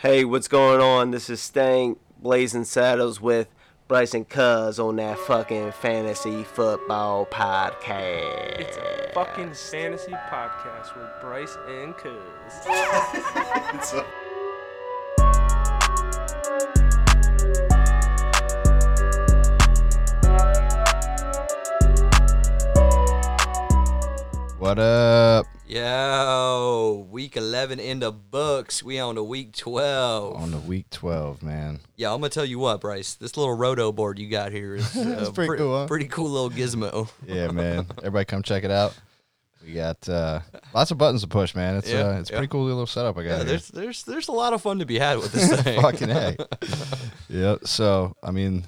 Hey, what's going on? This is Stank Blazing Saddles with Bryson Cuz on that fucking fantasy football podcast. It's a fucking fantasy podcast with Bryce and Cuz. What up? Yo, week 11 in the books. We on to week 12. On the week 12, man. Yeah, I'm going to tell you what, Bryce. This little roto board you got here is uh, pretty pre- cool, huh? Pretty cool little gizmo. Yeah, man. Everybody come check it out. We got uh, lots of buttons to push, man. It's Yeah, uh, it's yeah. pretty cool little setup I got Yeah, here. there's there's there's a lot of fun to be had with this thing. Fucking A. yeah. So, I mean,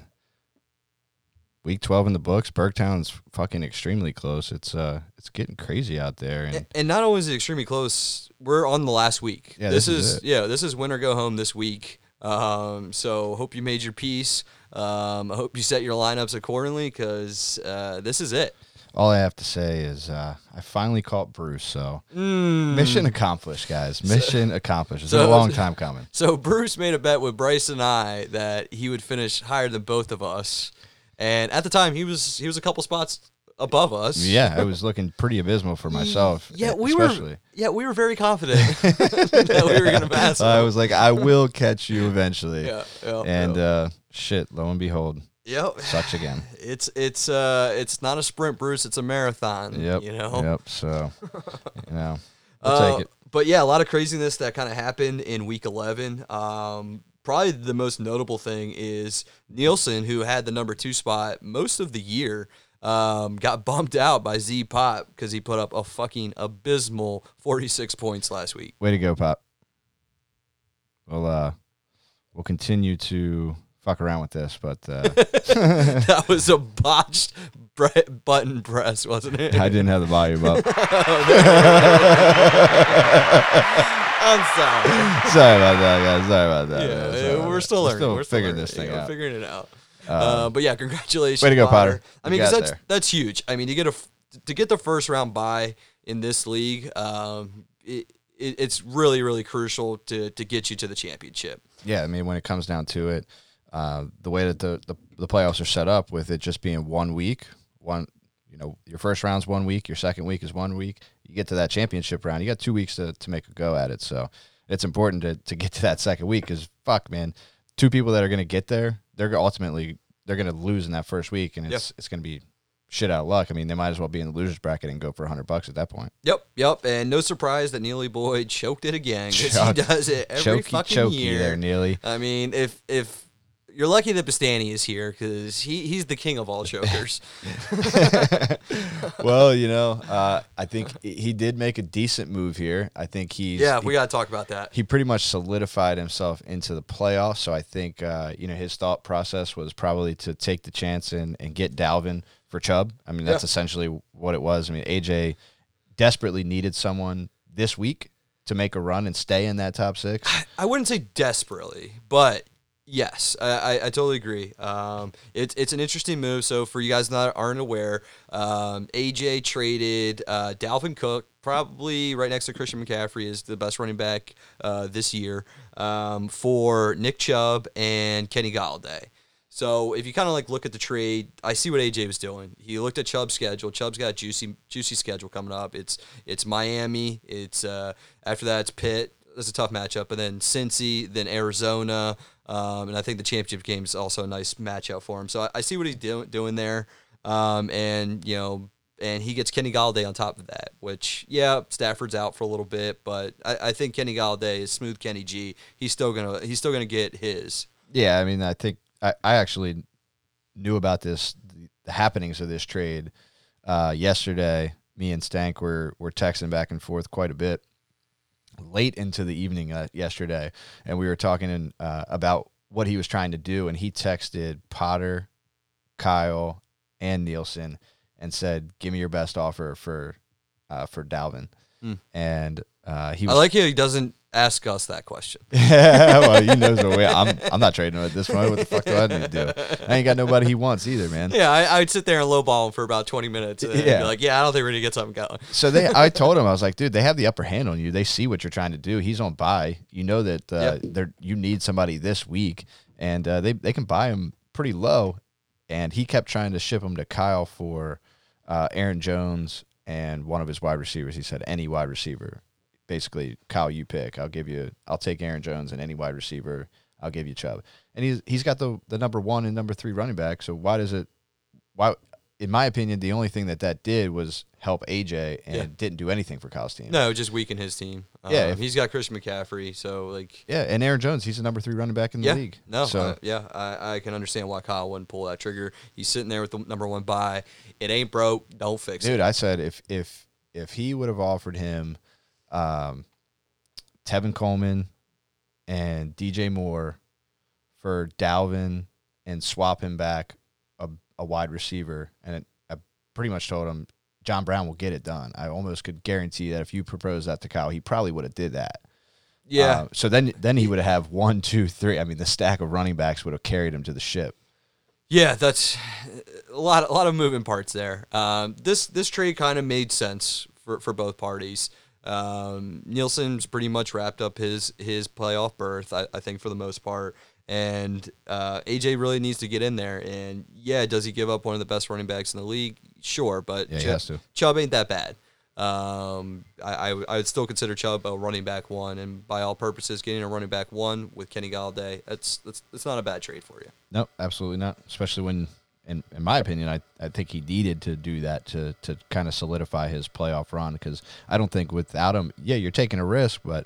week 12 in the books. Burgtown's fucking extremely close. It's uh, it's getting crazy out there. And And, and not only is it extremely close, we're on the last week. Yeah, this, this is is, yeah, this is win or go home this week. Um, so hope you made your peace. Um, I hope you set your lineups accordingly because uh, this is it. all I have to say is uh, I finally caught Bruce. So, mission accomplished, guys. Mission accomplished. It's been so- a long time coming. So Bruce made a bet with Bryce and I that he would finish higher than both of us, and at the time he was he was a couple spots above us. Yeah, it was looking pretty abysmal for myself. Yeah, we especially. were. Yeah, we were very confident that we were gonna pass. I was like, I will catch you eventually. Yeah, yeah, and yeah. uh, shit, lo and behold, Yep. sucks again. It's it's uh it's not a sprint, Bruce. It's a marathon. Yep. You know. Yep. So, you know, we'll Uh, take it. But yeah, a lot of craziness that kind of happened in week 11. Um, probably the most notable thing is Nielsen, who had the number two spot most of the year, um, got bumped out by Z Pop because he put up a fucking abysmal 46 points last week. Way to go, Pop. We'll uh, we'll continue to fuck around with this, but uh, that was a botched bre- button press, wasn't it? I didn't have the volume up. I'm sorry. Sorry about that, guys. Sorry about that. Yeah. Sorry about we're that. still learning. Still we're still figuring learning. this thing Yeah, we're out. figuring it out. uh, but yeah, congratulations, way to go, Potter. I mean, mean, 'cause got that's there. that's huge. I mean, to get a to get the first round bye in this league, um, it, it, it's really really crucial to to get you to the championship. Yeah, I mean, when it comes down to it, uh, the way that the, the the playoffs are set up, with it just being one week, one, you know, your first round's one week, your second week is one week. You get to that championship round, you got two weeks to, to make a go at it. So it's important to, to get to that second week because fuck, man, two people that are gonna get there, they're ultimately they're gonna lose in that first week, and it's it's gonna be shit out of luck. I mean, they might as well be in the losers bracket and go for hundred bucks at that point. Yep, yep, and no surprise that Neely Boyd choked it again 'cause he does it every Chokey, fucking chokey year. there, nearly. I mean, if if you're lucky that Bastani is here because he, he's the king of all chokers. well, you know, uh, I think he did make a decent move here. I think he's yeah, he, we got to talk about that. he pretty much solidified himself into the playoffs. So I think uh, you know his thought process was probably to take the chance and, and get Dalvin for Chubb. I mean, that's Yeah. essentially what it was. I mean, AJ desperately needed someone this week to make a run and stay in that top six. I wouldn't say desperately, but yes, I, I, I totally agree. Um, it's it's an interesting move. So for you guys that aren't aware, um, AJ traded uh, Dalvin Cook, probably right next to Christian McCaffrey, is the best running back uh, this year, um, for Nick Chubb and Kenny Golladay. So if you kind of like look at the trade, I see what AJ was doing. He looked at Chubb's schedule. Chubb's got a juicy, juicy schedule coming up. It's it's Miami. It's uh, after that it's Pitt. That's a tough matchup, and then Cincy, then Arizona, um, and I think the championship game is also a nice matchup for him. So I, I see what he's do, doing there, um, and you know, and he gets Kenny Golladay on top of that. Which yeah, Stafford's out for a little bit, but I, I think Kenny Golladay is smooth Kenny G. He's still gonna he's still gonna get his. Yeah, I mean, I think I, I actually knew about this, the happenings of this trade uh, yesterday. Me and Stank were were texting back and forth quite a bit late into the evening uh, yesterday, and we were talking in, uh, about what he was trying to do. And he texted Potter, Kyle, and Nielsen, and said, "Give me your best offer for uh, for Dalvin." Hmm. And uh, he I like how he doesn't Ask us that question. Yeah, well, he knows the way. I'm I'm not trading him at this point. What the fuck do I need to do? I ain't got nobody he wants either, man. Yeah, I, I'd sit there and lowball him for about 20 minutes. And Yeah. be like, yeah, I don't think we're going to get something going. So they, I told him, I was like, dude, they have the upper hand on you. They see what you're trying to do. He's on buy. You know that uh, Yep. they're you need somebody this week, and uh, they they can buy him pretty low. And he kept trying to ship him to Kyle for uh, Aaron Jones and one of his wide receivers. He said any wide receiver, basically, Kyle, you pick. I'll give you. I'll take Aaron Jones and any wide receiver. I'll give you Chubb. And he's he's got the the number one and number three running back. So why does it? Why? In my opinion, the only thing that that did was help AJ and Yeah. didn't do anything for Kyle's team. No, just weaken his team. Yeah, Um, if- he's got Christian McCaffrey, so like Yeah, and Aaron Jones, he's the number three running back in the yeah, league. no, so uh, yeah, I, I can understand why Kyle wouldn't pull that trigger. He's sitting there with the number one buy. It ain't broke. Don't fix dude, it. Dude, I said if if if he would have offered him um, Tevin Coleman and DJ Moore for Dalvin and swap him back a, a wide receiver, and it, I pretty much told him John Brown will get it done. I almost could guarantee that if you proposed that to Kyle, he probably would have did that. Yeah, Uh, so then then he would have one, two, three. I mean, the stack of running backs would have carried him to the ship. Yeah, that's a lot. A lot of moving parts there. Um, this this trade kind of made sense for, for both parties. Um, Nielsen's pretty much wrapped up his his playoff berth, I, I think, for the most part. And uh, AJ really needs to get in there. And yeah, does he give up one of the best running backs in the league? Sure, but Yeah, he Chubb, to. Chubb ain't that bad. Um, I, I I would still consider Chubb a running back one, and by all purposes, getting a running back one with Kenny Golladay, that's that's that's not a bad trade for you. No, absolutely not. Especially when, in, in my opinion, I, I think he needed to do that to, to kind of solidify his playoff run because I don't think without him, yeah, you're taking a risk, but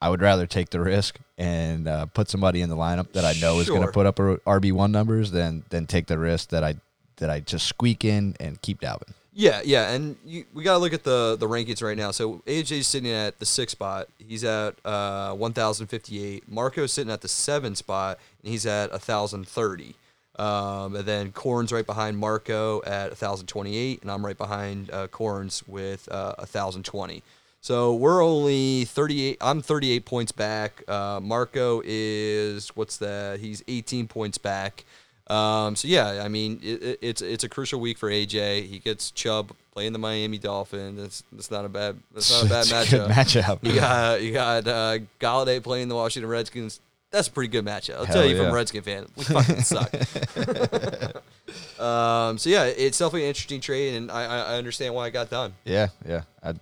I would rather take the risk and uh, put somebody in the lineup that I know is going to put up RB one numbers than than take the risk that I that I just squeak in and keep Dalvin. Yeah, yeah, and you, we gotta look at the the rankings right now. So AJ's sitting at the sixth spot. He's at uh, one thousand fifty eight. Marco's sitting at the seventh spot, and he's at thousand thirty. Um, and then Corn's right behind Marco at thousand twenty eight, and I'm right behind uh, Corn's with uh, thousand twenty. So we're only thirty eight. I'm thirty eight points back. Uh, Marco is what's that? He's eighteen points back. Um, so yeah, I mean, it, it, it's it's a crucial week for AJ. He gets Chubb playing the Miami Dolphins. That's that's not a bad that's not a bad matchup. matchup. You got you got uh, Golladay playing the Washington Redskins. That's a pretty good matchup. I'll Hell tell you from yeah. a Redskin fan, we fucking suck. um, so yeah, it's definitely an interesting trade, and I, I understand why it got done. Yeah, yeah. I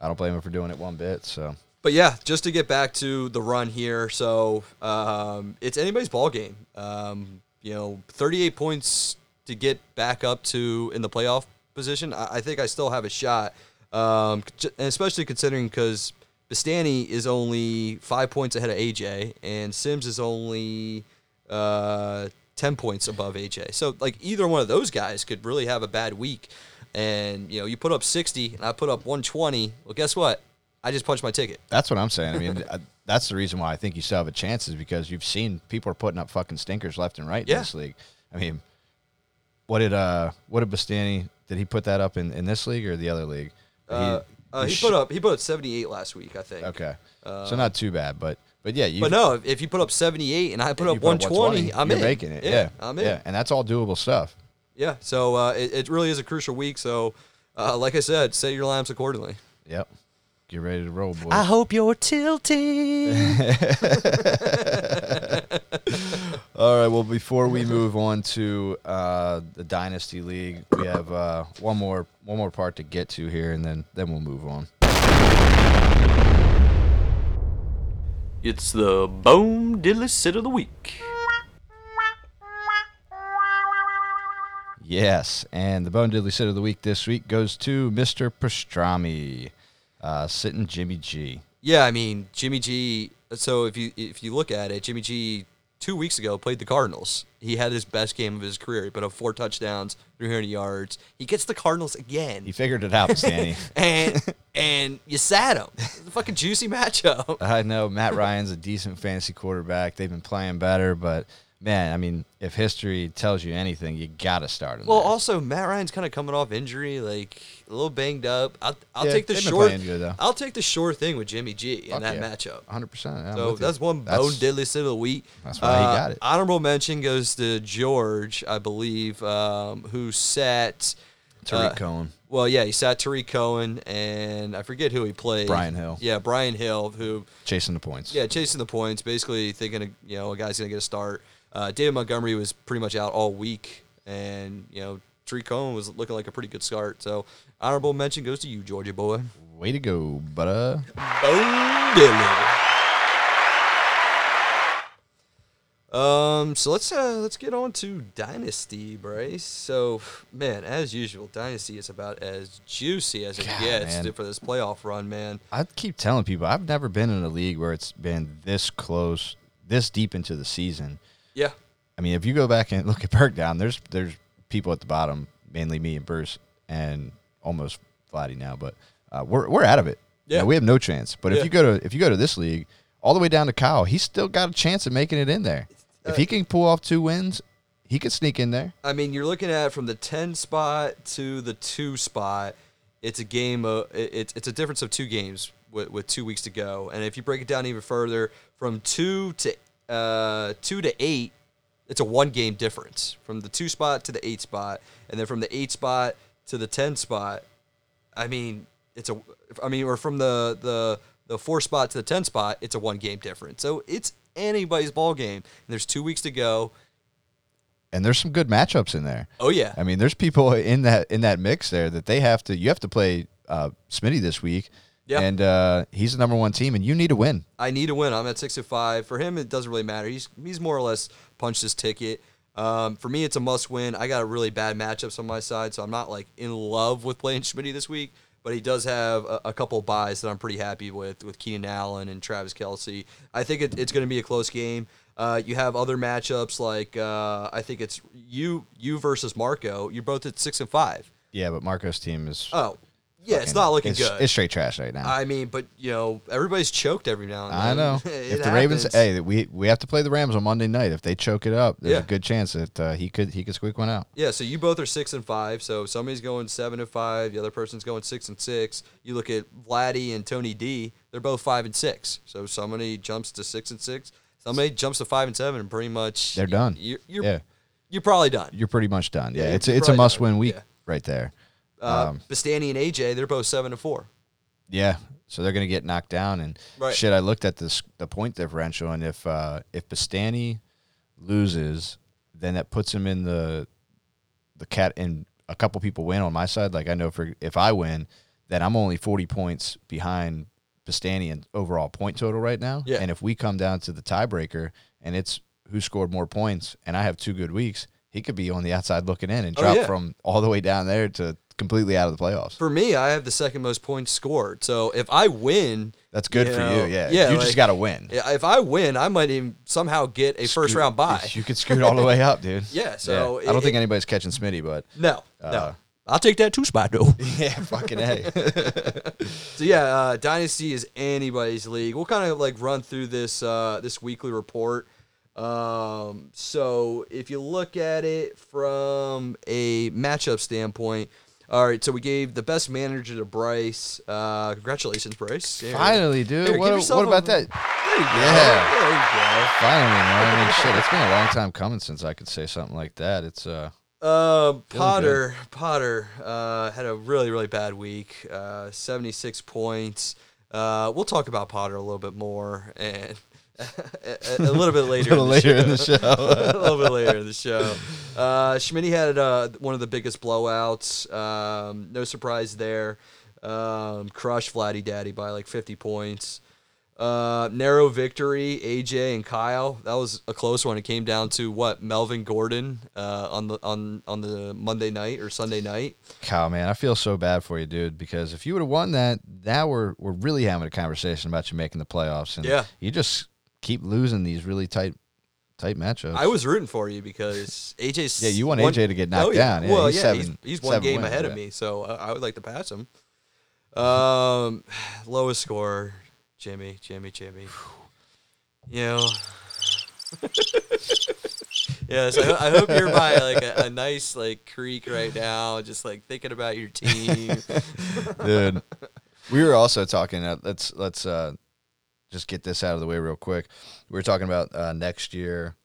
I don't blame him for doing it one bit. So But yeah, just to get back to the run here, so um, it's anybody's ball game. Um, you know, 38 points to get back up to in the playoff position. I, I think I still have a shot, um, and especially considering because Bastani is only five points ahead of AJ, and Sims is only uh, 10 points above AJ. So like either one of those guys could really have a bad week. And you know, you put up 60 and I put up 120. Well, guess what? I just punched my ticket. That's what I'm saying. I mean, I, that's the reason why I think you still have a chance is because you've seen people are putting up fucking stinkers left and right Yeah. in this league. I mean, what did uh what did Bastani did he put that up in, in this league or the other league? Uh, uh, he sh- put up he put up 78 last week, I think. okay, so not too bad, but but yeah, you But no, if, if you put up 78 and I put you up 120, I'm you're in. making it. Yeah, Yeah, I'm in. Yeah, and that's all doable stuff. Yeah, so uh, it, it really is a crucial week. So, uh, like I said, set your lamps accordingly. Yep, get ready to roll, boy. I hope you're tilted. All right. Well, before we move on to uh, the dynasty league, we have uh, one more one more part to get to here, and then then we'll move on. It's the Bone Diddly Sit of the Week. Yes, and the Bone Diddly Sit of the Week this week goes to Mr. Pastrami, uh, sitting Jimmy G. Yeah, I mean Jimmy G. So if you if you look at it, Jimmy G. Two weeks ago played the Cardinals. He had his best game of his career. He put up four touchdowns, 300 yards. He gets the Cardinals again. He figured it out, Stanny. and and you sat him. It's a fucking juicy matchup. I know Matt Ryan's a decent fantasy quarterback. They've been playing better, but man, I mean, if history tells you anything, you gotta start him. Well, there. also Matt Ryan's kind of coming off injury, like a little banged up. I'll, I'll Yeah, take the short. good. I'll take the sure thing with Jimmy G in Fuck that yeah. matchup. 100. percent So that's one bone diddly civil of the week. That's why he Uh, got it. Honorable mention goes to George, I believe, um, who sat. Tarik uh, Cohen. Well, yeah, he sat Tarik Cohen, and I forget who he played. Brian Hill. Yeah, Brian Hill, who chasing the points. yeah, chasing the points, basically thinking, you know, a guy's going to get a start. Uh, David Montgomery was pretty much out all week, and, you know, Tarik Cohen was looking like a pretty good start. So, honorable mention goes to you, Georgia boy. Way to go, butter. Bone Dilly. Um, so let's uh let's get on to Dynasty, Bryce. So, man, as usual, Dynasty is about as juicy as it God, gets man. for this playoff run, man. I keep telling people I've never been in a league where it's been this close, this deep into the season. Yeah, I mean, if you go back and look at Burgtown, there's there's people at the bottom, mainly me and Bruce, and almost Vladdy now, but uh, we're we're out of it. You Yeah. know, we have no chance. But Yeah. if you go to if you go to this league, all the way down to Kyle, he's still got a chance of making it in there. if Uh, he can pull off two wins, he could sneak in there. I mean, you're looking at from the ten spot to the two spot. It's a game of it's it's a difference of two games with, with two weeks to go. And if you break it down even further, from two to uh, two to eight, it's a one game difference from the two spot to the eight spot, and then from the eight spot to the ten spot. I mean, it's a I mean, or from the the the four spot to the ten spot, it's a one game difference. So it's anybody's ball game. And there's two weeks to go. And there's some good matchups in there. Oh yeah, I mean, there's people in that in that mix there that they have to. You have to play uh, Smitty this week, Yeah. and uh, he's the number one team, and you need to win. I need to win. I'm at six and five. For him, it doesn't really matter. He's he's more or less punched his ticket. Um, for me, it's a must win. I got a really bad matchups on my side, so I'm not like in love with playing Schmitty this week. But he does have a, a couple buys that I'm pretty happy with, with Keenan Allen and Travis Kelce. I think it, it's going to be a close game. Uh, you have other matchups like uh, I think it's you you versus Marco. You're both at six and five. Yeah, but Marco's team is. Oh, yeah, it's not looking it's, good. It's straight trash right now. I mean, but you know, everybody's choked every now and then. I know. If the Ravens, hey, we we have to play the Rams on Monday night. If they choke it up, there's Yeah. a good chance that uh, he could he could squeak one out. Yeah, so you both are six and five. So somebody's going seven and five. The other person's going six and six. You look at Vladdy and Tony D. They're both five and six. So somebody jumps to six and six. Somebody jumps to five and seven, and pretty much They're done. You're you're, Yeah. you're probably done. You're pretty much done. Yeah, Yeah, it's a, it's a must done. win week Yeah. right there. Uh, Um, Bastani and AJ, they're both seven to four. Yeah, so they're gonna get knocked down and Right. shit. I looked at this the point differential, and if uh, if Bastani loses, then that puts him in the the cat. And a couple people win on my side. Like I know for if I win, then I'm only 40 points behind Bastani in overall point total right now. Yeah. And if we come down to the tiebreaker, and it's who scored more points, and I have two good weeks, he could be on the outside looking in and Oh, drop yeah. from all the way down there to completely out of the playoffs. For me, I have the second most points scored. So if I win, That's good You for know, you. Yeah. yeah, you like- just got to win. if I win, I might even somehow get a first Scoot- round bye. You could scoot all the way up, dude. Yeah, so I don't think it- anybody's catching Smitty, but No, Uh, no. I'll take that two spot though. yeah, fucking a. So yeah, uh, Dynasty is anybody's league. We'll kind of like run through this uh, this weekly report. Um, so if you look at it from a matchup standpoint, all right. So we gave the best manager to Bryce. Uh, congratulations, Bryce. Here. Finally, dude. Here, what, what about a- that? There you go. Yeah. There you Finally, man. I mean, shit. It's been a long time coming since I could say something like that. It's uh. Um, Potter Potter uh, had a really really bad week. Uh, Seventy six points. Uh, we'll talk about Potter a little bit more and a, a little bit a later. little in the later in show. the show. a little bit later in the show. Uh, Schmitty had uh, one of the biggest blowouts. Um, no surprise there. Um, crushed Vladdy Daddy by like 50 points. Uh, narrow victory, AJ and Kyle. That was a close one. It came down to what Melvin Gordon uh, on the on on the Monday night or Sunday night. Kyle, man, I feel so bad for you, dude. Because if you would have won that, now we're we're really having a conversation about you making the playoffs, and Yeah. you just keep losing these really tight tight matchups. I was rooting for you because AJ's Yeah, you want one- AJ to get knocked Oh, yeah. down. Yeah, well, he's yeah, seven- he's, he's one game ahead of me, so I, I would like to pass him. Um, lowest score, Jimmy, Jimmy, Jimmy. You know, Yes, I, ho- I hope you're by like a, a nice like creek right now, just like thinking about your team. dude. We were also talking. Uh, let's let's uh, just get this out of the way real quick. We were talking about uh, next year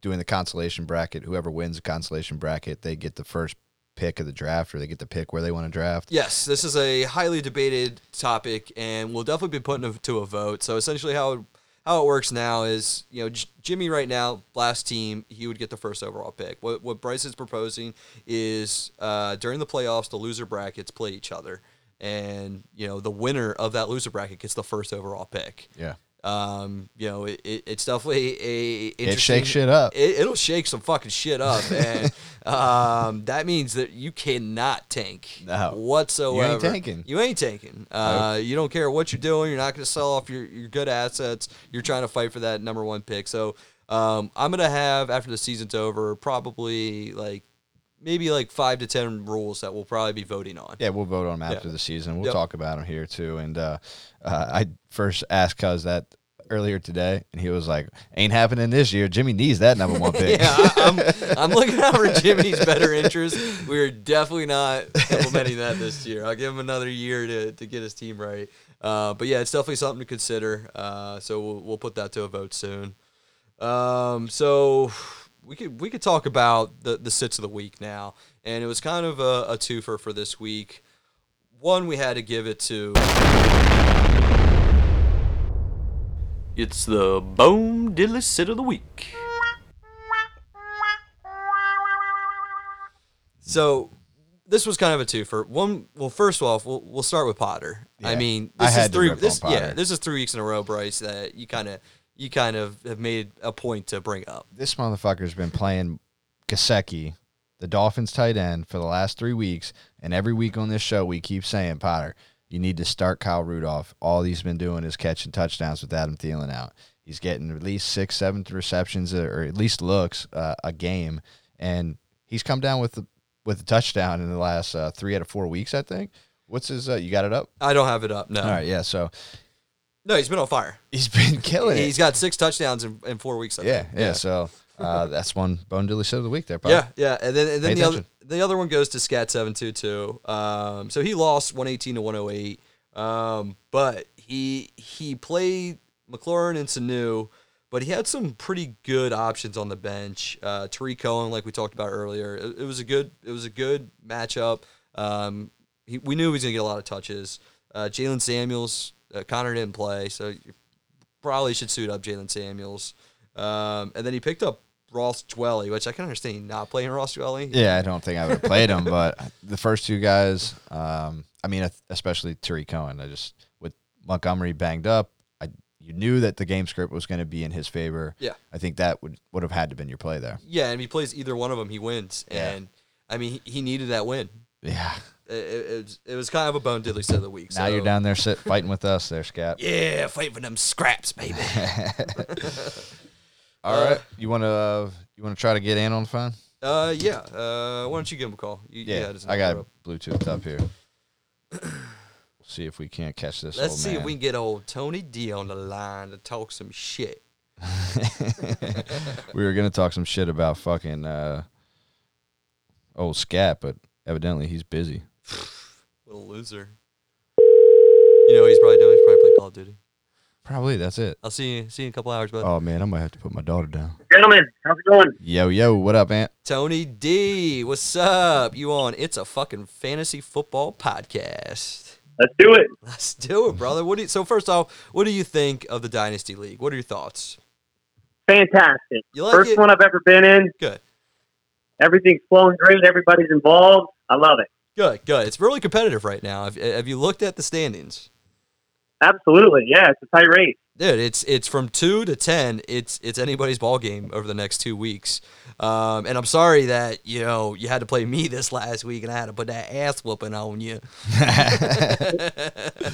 doing the consolation bracket. Whoever wins the consolation bracket, they get the first pick of the draft, or they get to pick where they want to draft. Yes, this is a highly debated topic, and we'll definitely be putting it to a vote. So essentially, how it, how it works now is, you know, J- Jimmy right now, last team, he would get the first overall pick. What what Bryce is proposing is uh, during the playoffs, the loser brackets play each other, and you know, the winner of that loser bracket gets the first overall pick. Yeah, Um, you know, it, it, it's definitely a it shakes shit up. it, it'll shake some fucking shit up, and um, that means that you cannot tank No. whatsoever. You ain't tanking. You ain't tanking. Uh, you don't care what you're doing. You're not going to sell off your, your good assets. You're trying to fight for that number one pick. So um, I'm going to have after the season's over, probably like maybe like five to ten rules that we'll probably be voting on. Yeah, we'll vote on them Yeah. after the season. We'll Yep. talk about them here too. And uh, uh, I first asked Cuz that earlier today, and he was like, "Ain't happening this year. Jimmy needs that number one pick." yeah, I, I'm, I'm looking out for Jimmy's better interest. We're definitely not implementing that this year. I'll give him another year to, to get his team right. Uh, but yeah, it's definitely something to consider. Uh, so we'll, we'll put that to a vote soon. Um, so we could we could talk about the the sits of the week now, and it was kind of a, a twofer for this week. One, we had to give it to. It's the Bone Diddly Sit of the Week. So this was kind of a twofer. One, well, first off, we'll, we'll start with Potter. I Yeah. mean, I this had is three. This, yeah, this is three weeks in a row, Bryce. That you kind of, you kind of have made a point to bring up. this motherfucker's been playing Gesicki, the Dolphins tight end, for the last three weeks. And every week on this show, we keep saying, Potter, you need to start Kyle Rudolph. All he's been doing is catching touchdowns with Adam Thielen out. He's getting at least six, seven receptions, uh, or at least looks uh, a game, and he's come down with the, with a touchdown in the last uh, three out of four weeks. I think. What's his? Uh, you got it up? I don't have it up. No, All right, yeah. So no, he's been on fire. he's been killing He's it. got six touchdowns in, in four weeks. I Yeah, think. yeah. So uh, that's one bone dilly set of the week there, Potter. Yeah, yeah, and then and then Pay the other the other one goes to Scat seven two two. Um, so he lost one eighteen to one hundred eight. Um, but he he played McLaurin and Sanu, but he had some pretty good options on the bench. Uh, Tarik Cohen, like we talked about earlier, it, it was a good it was a good matchup. Um, he, we knew he was gonna get a lot of touches. Uh, Jaylen Samuels, uh, Connor didn't play, so you probably should suit up Jaylen Samuels. Um, and then he picked up Ross Dwelley, which I can understand not playing Ross Dwelley. Yeah, I don't think I would have played him, but the first two guys, um, I mean, especially Tarik Cohen, I just with Montgomery banged up, I you knew that the game script was going to be in his favor. Yeah. I think that would would have had to been your play there. Yeah, and if he plays either one of them, he wins. Yeah. And I mean, he, he needed that win. Yeah. It, it, it, was, kind of a bone diddly set of the week. Now you're down there sit, fighting with us there, Scat. Yeah, fighting for them scraps, baby. All right, you want to uh, you want to try to get in on the phone? uh, yeah. Uh, why don't you give him a call? You, Yeah, his I got. Bluetooth up here. We'll see if we can't catch this. Let's see if we can get old Tony D on the line to talk some shit. we were gonna talk some shit about fucking uh, old Scat, but evidently he's busy. Little loser. You know what he's probably doing? He's probably playing Call of Duty. Probably that's it. I'll see you. See you in a couple hours, bud. Oh man, I might have to put my daughter down. Gentlemen, how's it going? Yo, yo, what up, Ant? Tony D, what's up? You on? It's a fucking fantasy football podcast. Let's do it. Let's do it, brother. What do you, so first off, what do you think of the Dynasty League? What are your thoughts? Fantastic. You like First it? one I've ever been in. Good, Everything's flowing great. Everybody's involved. I love it. Good, good. It's really competitive right now. Have, have you looked at the standings? Absolutely. Yeah, it's a tight race. Dude, it's it's from two to ten. It's it's anybody's ball game over the next two weeks. Um, and I'm sorry that you know you had to play me this last week, and I had to put that ass whooping on you.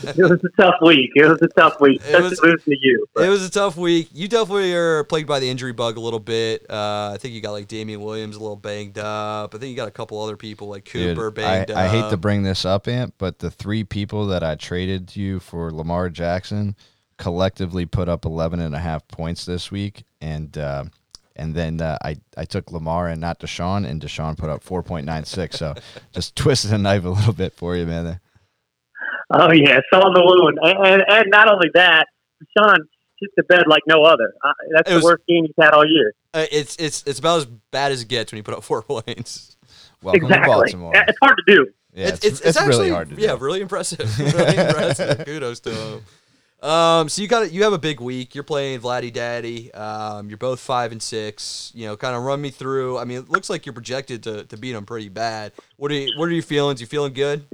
It was a tough week. It was a tough week. It was- to you. It was a tough week. You definitely are plagued by the injury bug a little bit. Uh, I think you got like Damien Williams a little banged up. I think you got a couple other people like Cooper Dude, I, banged I hate to bring this up, Ant, but the three people that I traded you for Lamar Jackson collectively put up 11 and a half points this week. And uh, and then uh, I I took Lamar and not Deshaun, and Deshaun put up 4.96. So just twisted the knife a little bit for you, man. Oh yeah, saw the wound, and, and and not only that, Deshaun hit the bed like no other. Uh, that's It the was- worst game he's had all year. Uh, it's it's it's about as bad as it gets when you put up four points. Welcome to. Baltimore. It's hard to do. Yeah, it's, it's, it's, really actually, hard to do. yeah, really impressive. really impressive. Kudos to him. Um, so you got you have a big week. You're playing Vladdy Daddy. Um, you're both five and six. You know, kind of run me through. I mean, it looks like you're projected to, to beat them pretty bad. What are you What are your feelings? You feeling good?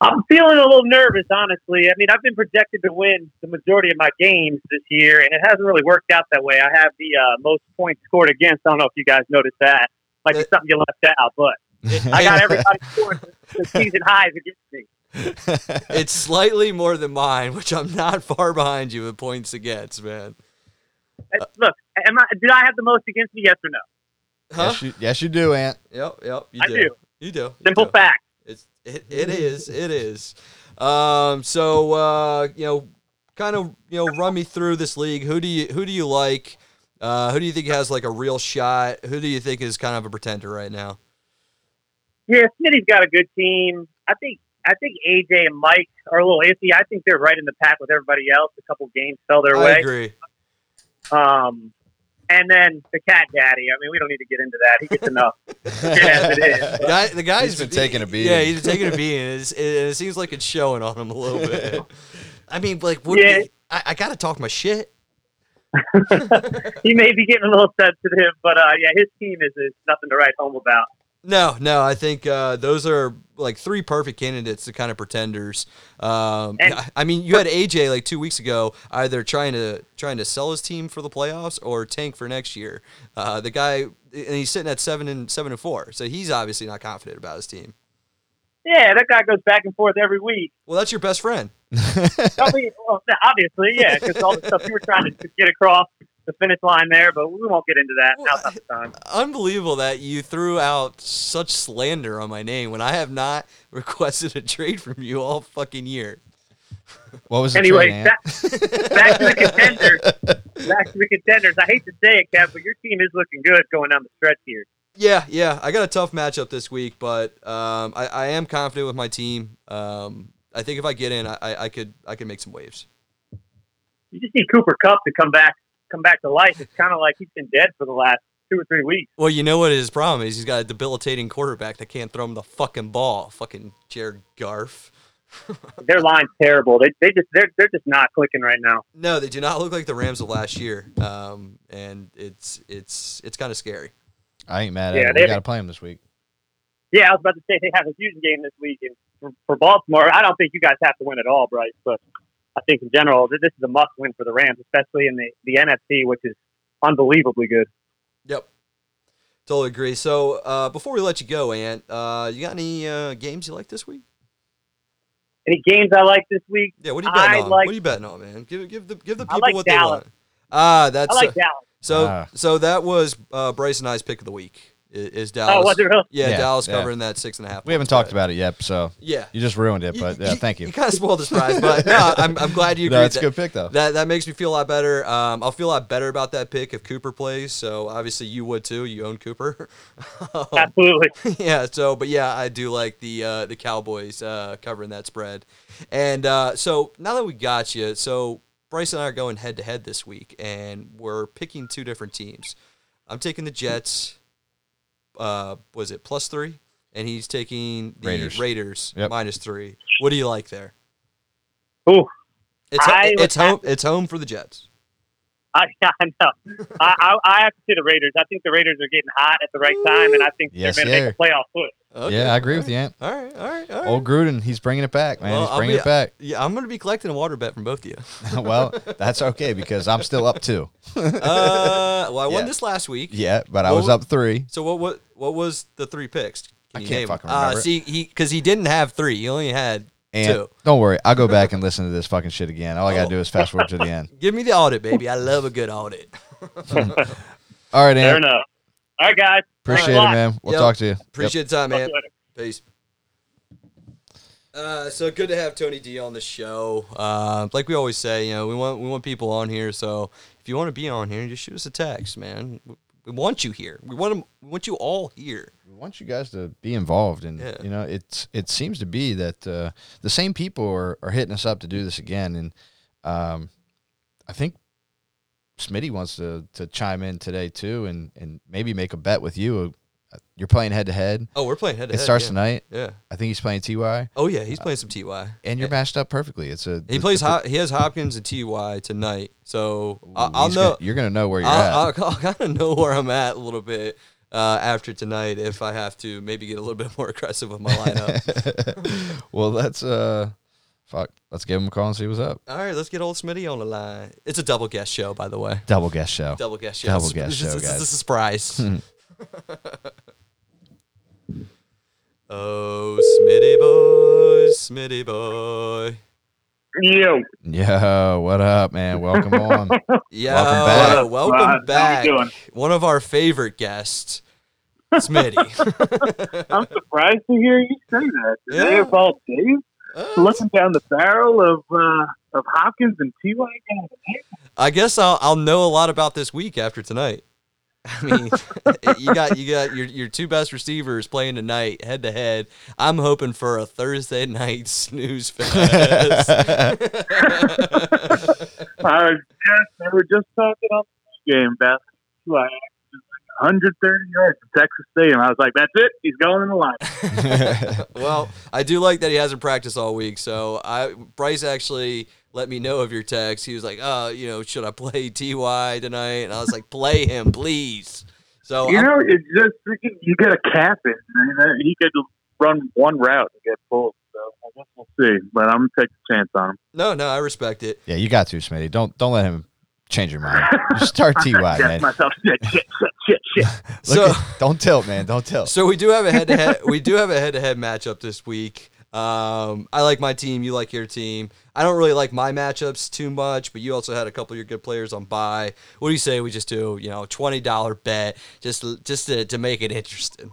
I'm feeling a little nervous, honestly. I mean, I've been projected to win the majority of my games this year, and it hasn't really worked out that way. I have the uh, most points scored against. I don't know if you guys noticed that. Might be something you left out, but I got everybody scoring the season highs against me. it's slightly more than mine, which I'm not far behind you with points against, man. Uh, Look, am I, did I have the most against me? Yes or no? Huh? Yes, you, yes, you do, Ant. Yep, yep. You I do. do. You do. You Simple do. fact. It's it, it is it is. Um, so uh, you know, kind of you know, run me through this league. Who do you who do you like? Uh, who do you think has like a real shot? Who do you think is kind of a pretender right now? Yeah, Smitty's got a good team. I think I think AJ and Mike are a little iffy. I think they're right in the pack with everybody else. A couple games fell their I way. agree. Um, and then the cat daddy. I mean, we don't need to get into that. He gets enough. shit as it is. The guy, the guy's He's been taking a beating. Yeah, he's been taking a beating. and It's, it, it seems like it's showing on him a little bit. I mean, like, what? Yeah. I, I got to talk my shit. He may be getting a little sensitive, but uh, yeah, his team is, is nothing to write home about. No, no, I think uh, those are like three perfect candidates to kind of pretenders. Um, And- I- mean, you had AJ like two weeks ago, either trying to trying to sell his team for the playoffs or tank for next year. Uh, the guy, and he's sitting at seven and seven and four, so he's obviously not confident about his team. Yeah, that guy goes back and forth every week. Well, that's your best friend. I mean, well, obviously, yeah, because all the stuff you were trying to, to get across the finish line there, but we won't get into that. Well, Now's not the time. Unbelievable that you threw out such slander on my name when I have not requested a trade from you all fucking year. What was the Anyway, trade, back, back to the contenders. Back to the contenders. I hate to say it, Kev, but your team is looking good going down the stretch here. Yeah, yeah. I got a tough matchup this week, but um, I, I am confident with my team. Um, I think if I get in, I, I I could I could make some waves. You just need Cooper Kupp to come back, come back to life. It's kind of like he's been dead for the last two or three weeks. Well, you know what his problem is? He's got a debilitating quarterback that can't throw him the fucking ball. Fucking Jared Goff. Their line's terrible. They, they just they're they're just not clicking right now. No, they do not look like the Rams of last year, um, and it's it's it's kind of scary. I ain't mad at Yeah, it. they- We got to play him this week. Yeah, I was about to say they have a Houston game this week, and for, for Baltimore, I don't think you guys have to win at all, Bryce. But I think in general, this is a must-win for the Rams, especially in the the NFC, which is unbelievably good. Yep. Totally agree. So uh, before we let you go, Ant, uh, you got any uh, games you like this week? Any games I like this week? Yeah, what are you betting I on? like- what are you betting on, man? Give give the give the people like what Dallas. they want. Ah, that's I like uh, Dallas. so Ah. so that was uh, Bryce and I's pick of the week. I- Is Dallas? Oh, was it really? Yeah, Yeah, Dallas yeah. covering that six and a half. We haven't talked about it yet, so Yeah. you just ruined it. But yeah, thank you. You kind of spoiled the surprise, but no, I'm, I'm glad you agreed. No, it's a good pick though. that that makes me feel a lot better. Um, I'll feel a lot better about that pick if Cooper plays. So obviously you would too. You own Cooper. Um, Absolutely. yeah. So, but yeah, I do like the uh, the Cowboys uh, covering that spread. And uh, so now that we got you, so Bryce and I are going head to head this week, and we're picking two different teams. I'm taking the Jets. Uh, was it plus three? And he's taking the Raiders. Raiders, Yep. minus three. What do you like there? Ooh, It's I would it's home. have It's home for the Jets. I, I know. I, I, I have to see the Raiders. I think the Raiders are getting hot at the right time, and I think Yes, they're going to sir. make a playoff push. Okay. Yeah, I agree with you, Ant. All right. All right. All right. Old Gruden, he's bringing it back, man. Well, he's bringing be- it back. Yeah, I'm gonna be collecting a water bet from both of you. well, that's okay because I'm still up two. Uh, well, I won Yeah. this last week. Yeah, but I Well, was up three. So what what what was the three picks? Can I you can't name 'em? fucking Uh, remember it. see, he because he didn't have three. He only had And two. don't worry, I'll go back and listen to this fucking shit again. All I gotta Oh. do is fast forward to the end. Give me the audit, baby. I love a good audit. All right, Fair enough. All right, guys. Appreciate a it, man. We'll Yep. talk to you. Yep. Appreciate the time, man. Peace. Uh, so good to have Tony D on the show. Uh, like we always say, you know, we want we want people on here. So if you want to be on here, just shoot us a text, man. We, we want you here. We want 'em- we want you all here. we want you guys to be involved and Yeah. you know it's it seems to be that uh, the same people are, are hitting us up to do this again and um, I think Smitty wants to to chime in today too and and maybe make a bet with you Uh, you're playing head to head Oh, we're playing head to head. it starts yeah. tonight Yeah. I think he's playing Ty Oh yeah, he's playing some Ty. and you're matched up perfectly it's a He plays. Hop, he has Hopkins and Ty tonight. So I, Ooh, I'll know. gonna- you're gonna know where you're I'll, I'll, I'll kind of know where I'm at a little bit uh, after tonight if I have to maybe get a little bit more aggressive with my lineup. well let's uh fuck let's give him a call and see what's up All right, let's get old Smitty on the line. It's a double guest show, by the way. double guest show Double guest show. Double This- guest this, show, This, guys. this is a surprise. oh, Smitty boy, Smitty boy. Yo, Yo, what up, man? Welcome on. Yeah, Welcome back. welcome, What up. How you back. doing? One of our favorite guests, Smitty. I'm surprised to hear you say that. Yeah. Today of all days, Uh, looking down the barrel of uh, of Hopkins and Ty. I guess I'll I'll know a lot about this week after tonight. I mean, you got you got your your two best receivers playing tonight head to head. I'm hoping for a Thursday night snooze fest. I was just they were just talking on the game about Ty. 130 yards in Texas Stadium. I was like, "That's it. He's going in the line." well, I do like that he hasn't practiced all week. So I Bryce actually let me know of your text. He was like, "Oh, you know, should I play Ty tonight?" And I was like, "Play him, please." So You I'm- know, it's just freaking. You get a cap in. You know, he could run one route and get pulled. So I guess we'll see. But I'm gonna take a chance on him. no, no, I respect it. yeah, you got to, Smitty. Don't don't let him change your mind. You start Ty, man. myself. Shit, shit, shit, shit, shit. So- at- don't tilt, man. Don't tilt. So we do have a head to head. We do have a head to head matchup this week. Um, I like my team. You like your team. I don't really like my matchups too much, but you also had a couple of your good players on buy. What do you say we just do? You know, twenty dollar bet just just to, to make it interesting.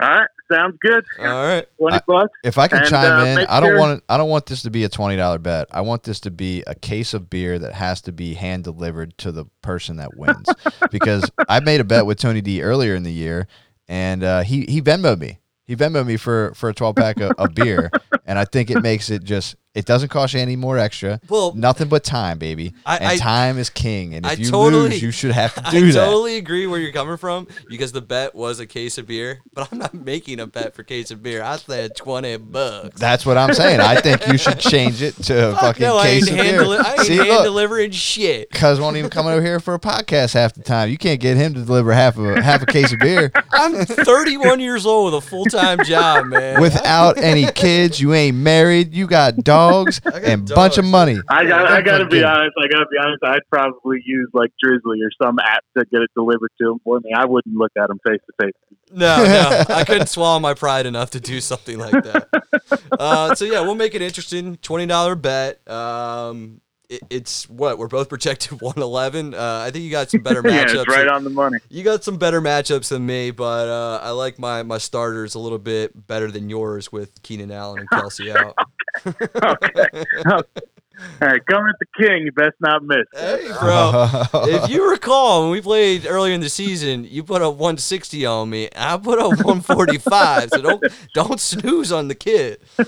All right, sounds good. All right. Twenty I- bucks. If I can And, chime uh, in, I don't sure- want I don't want this to be a twenty dollar bet. I want this to be a case of beer that has to be hand delivered to the person that wins. because I made a bet with Tony D earlier in the year, and uh, he he Venmoed me. He Venmoed me for for a twelve pack of, of beer, and I think it makes it just it doesn't cost you any more extra. Well, Nothing but time, baby. I- and I- time is king. And if I you totally- lose, you should have to I do that. I totally agree where you're coming from because the bet was a case of beer, but I'm not making a bet for case of beer. I said twenty bucks. That's what I'm saying. I think you should change it to a Fuck fucking no, I case of beer. deli- I ain't See, hand look, delivering shit. Cuz won't even come over here for a podcast half the time. You can't get him to deliver half a half a case of beer I'm 31 years old with a full time job, man. without any kids. You ain't married. You got dogs got and bunch of money. I got. I got to be honest. I got to be honest. I'd probably use like Drizzly or some app to get it delivered to him for me. I wouldn't look at him face to face. No, no, I couldn't swallow my pride enough to do something like that. Uh, so yeah, we'll make it interesting. Twenty dollar bet. Um, it, it's what we're both projected one eleven. Uh, I think you got some better yeah, matchups. it's right on the money. You got some better matchups than me, but uh, I like my my starters a little bit better than yours with Keenan Allen and Kelce out. Okay. All right, come at the king. You best not miss. hey, bro. if you recall, when we played earlier in the season, you put a 160 on me. I put a 145. so don't don't snooze on the kid.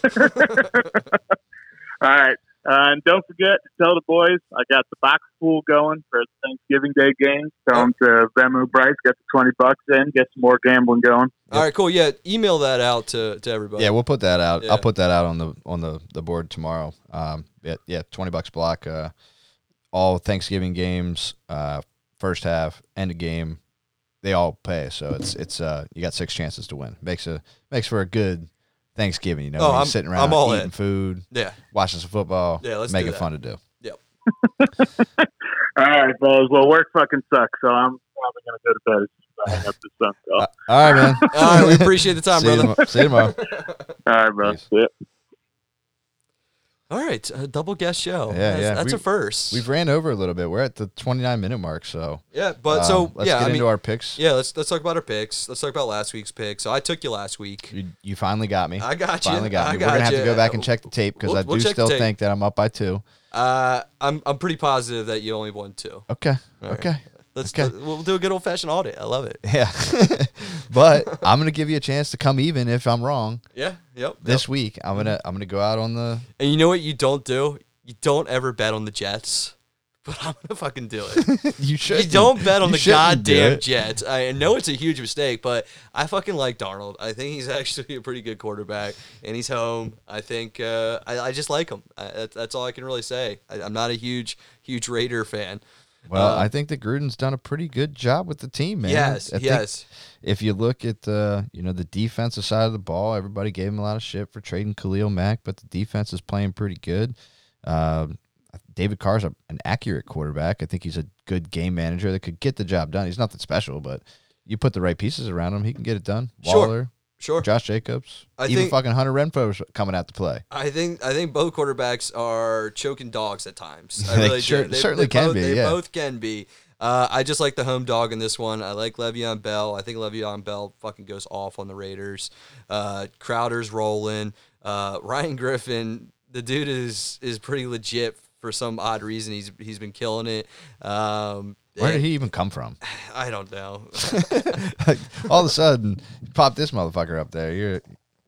All right. Uh, and don't forget to tell the boys I got the box pool going for the Thanksgiving Day game. Tell them to Venmo Bryce, get the 20 bucks in, get some more gambling going. All right, cool. Yeah, email that out to, to everybody. yeah, we'll put that out. Yeah. I'll put that out on the on the, the board tomorrow. Um, yeah, yeah, twenty bucks block. Uh, all Thanksgiving games, uh, first half, end of game, they all pay. So it's it's uh, you got six chances to win. Makes a makes for a good Thanksgiving. You know, Oh, I'm- sitting around I'm around all eating in. food, Yeah. watching some football. Yeah, let's make it fun to do. Yep. all right, fellas. Well, work fucking sucks, so I'm probably going to go to bed as soon as I hang up this phone call. Uh, all right, man. All right, we appreciate the time, See brother. tomo- See you tomorrow. All right, bro. Peace. See ya. All right, a double guest show. Yeah, that's, yeah. That's We- a first. We've ran over a little bit. We're at the 29 minute mark, so. yeah, but um, so let's yeah, get I into mean, our picks. yeah. Let's let's talk about our picks. Let's talk about last week's pick. So I took you last week. You, you finally got me. I got you. Finally got I me. got We're gonna have you. to go back and check the tape because We'll- I we'll do still think that I'm up by two. Uh, I'm I'm pretty positive that you only won two. Okay. All right. Let's Okay. we'll do a good old fashioned audit. I love it. Yeah. but I'm gonna give you a chance to come even if I'm wrong Yeah. Yep. this yep. week. I'm gonna I'm gonna go out on the. And you know what you don't do? You don't ever bet on the Jets. But I'm gonna fucking do it. You should. You don't bet on you the goddamn. Jets. I know it's a huge mistake, but I fucking like Darnold. I think he's actually a pretty good quarterback, and he's home. I think uh, I, I just like him. I, that's, that's all I can really say. I, I'm not a huge, huge Raider fan. Well, Uh, I think that Gruden's done a pretty good job with the team, man. yes, I yes. If you look at the, you know, the defensive side of the ball, everybody gave him a lot of shit for trading Khalil Mack, but the defense is playing pretty good. Um David Carr's a, an accurate quarterback. I think he's a good game manager that could get the job done. He's nothing special, but you put the right pieces around him, he can get it done. Waller, Sure. Josh Jacobs, I even think- fucking Hunter Renfrow's coming out to play. I think I think both quarterbacks are choking dogs at times. I They really cer- do. They, certainly they can both, be, They yeah. both can be. Uh, I just like the home dog in this one. I like Le'Veon Bell. I think Le'Veon Bell fucking goes off on the Raiders. Uh, Crowder's rolling. Uh, Ryan Griffin, the dude is is pretty legit for some odd reason. He's he's been killing it. Um, Where did he even come from? I don't know. like, all of a sudden, pop this motherfucker up there. You're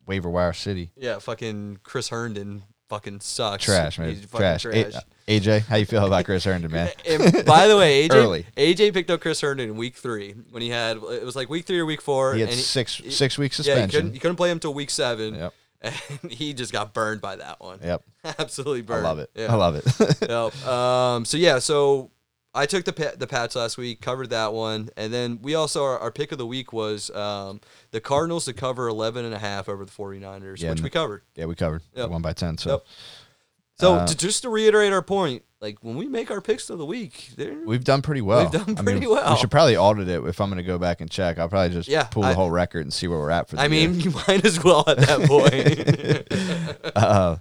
waiver wire city. yeah, fucking Chris Herndon fucking sucks. Trash, man. He's fucking Trash. trash. A- AJ, how you feel about Chris Herndon, man? And by the way, AJ Early. AJ picked up Chris Herndon in week three when he had it was like week three or week four. He had and six he- six weeks Yeah, you couldn't, you couldn't play him till week seven. Yep. And he just got burned by that one. Yep. Absolutely burned. I love it. Yeah. I love it. Yep. Um, so yeah, so I took the pa- the Pats last week, covered that one, and then we also our, our pick of the week was um, the Cardinals to cover 11 and a half over the 49ers, Yeah, which we covered. yeah, we covered. Yep. One by ten. So Yep. So Uh, to, just to reiterate our point, like when we make our picks of the week, we've done pretty well. We've done I pretty mean, well. We should probably audit it if I'm going to go back and check. I'll probably just Yeah, pull the whole record and see where we're at for the I year. mean, you might as well at that point. uh,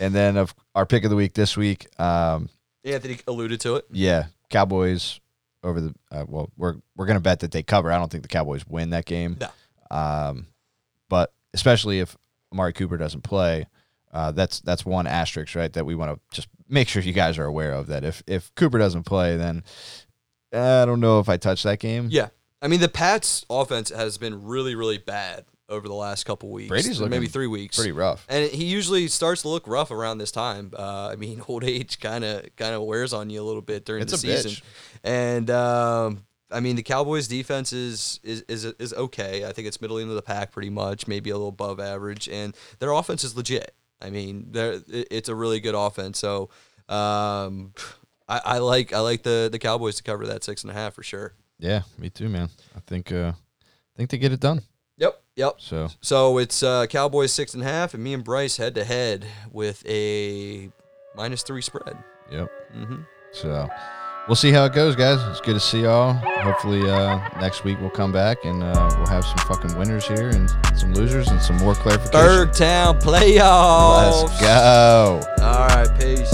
and then of our pick of the week this week, um, Anthony alluded to it. yeah, Cowboys over the. Uh, well, we're we're going to bet that they cover. I don't think the Cowboys win that game. No. Um, but especially if Amari Cooper doesn't play, uh, that's that's one asterisk, right? That we want to just make sure you guys are aware of. That if if Cooper doesn't play, then uh, I don't know if I touch that game. Yeah. I mean, the Pats' offense has been really, really bad over the last couple weeks. Brady's maybe three weeks. pretty rough. and he usually starts to look rough around this time. Uh, I mean, old age kind of kind of wears on you a little bit during It's the season. bitch. And um, I mean, the Cowboys' defense is, is is is okay. I think it's middle into the pack pretty much, maybe a little above average, and their offense is legit. I mean, it's a really good offense. So um, I, I like I like the the Cowboys to cover that six and a half for sure. Yeah, me too, man. I think uh, I think they get it done. Yep. So So it's uh, Cowboys six and a half, and me and Bryce head to head with a minus three spread. yep. Mm-hmm. So we'll see how it goes, guys. It's good to see y'all. Hopefully uh, next week we'll come back and uh, we'll have some fucking winners here and some losers and some more clarification. Burgtown playoffs. Let's go. All right, peace.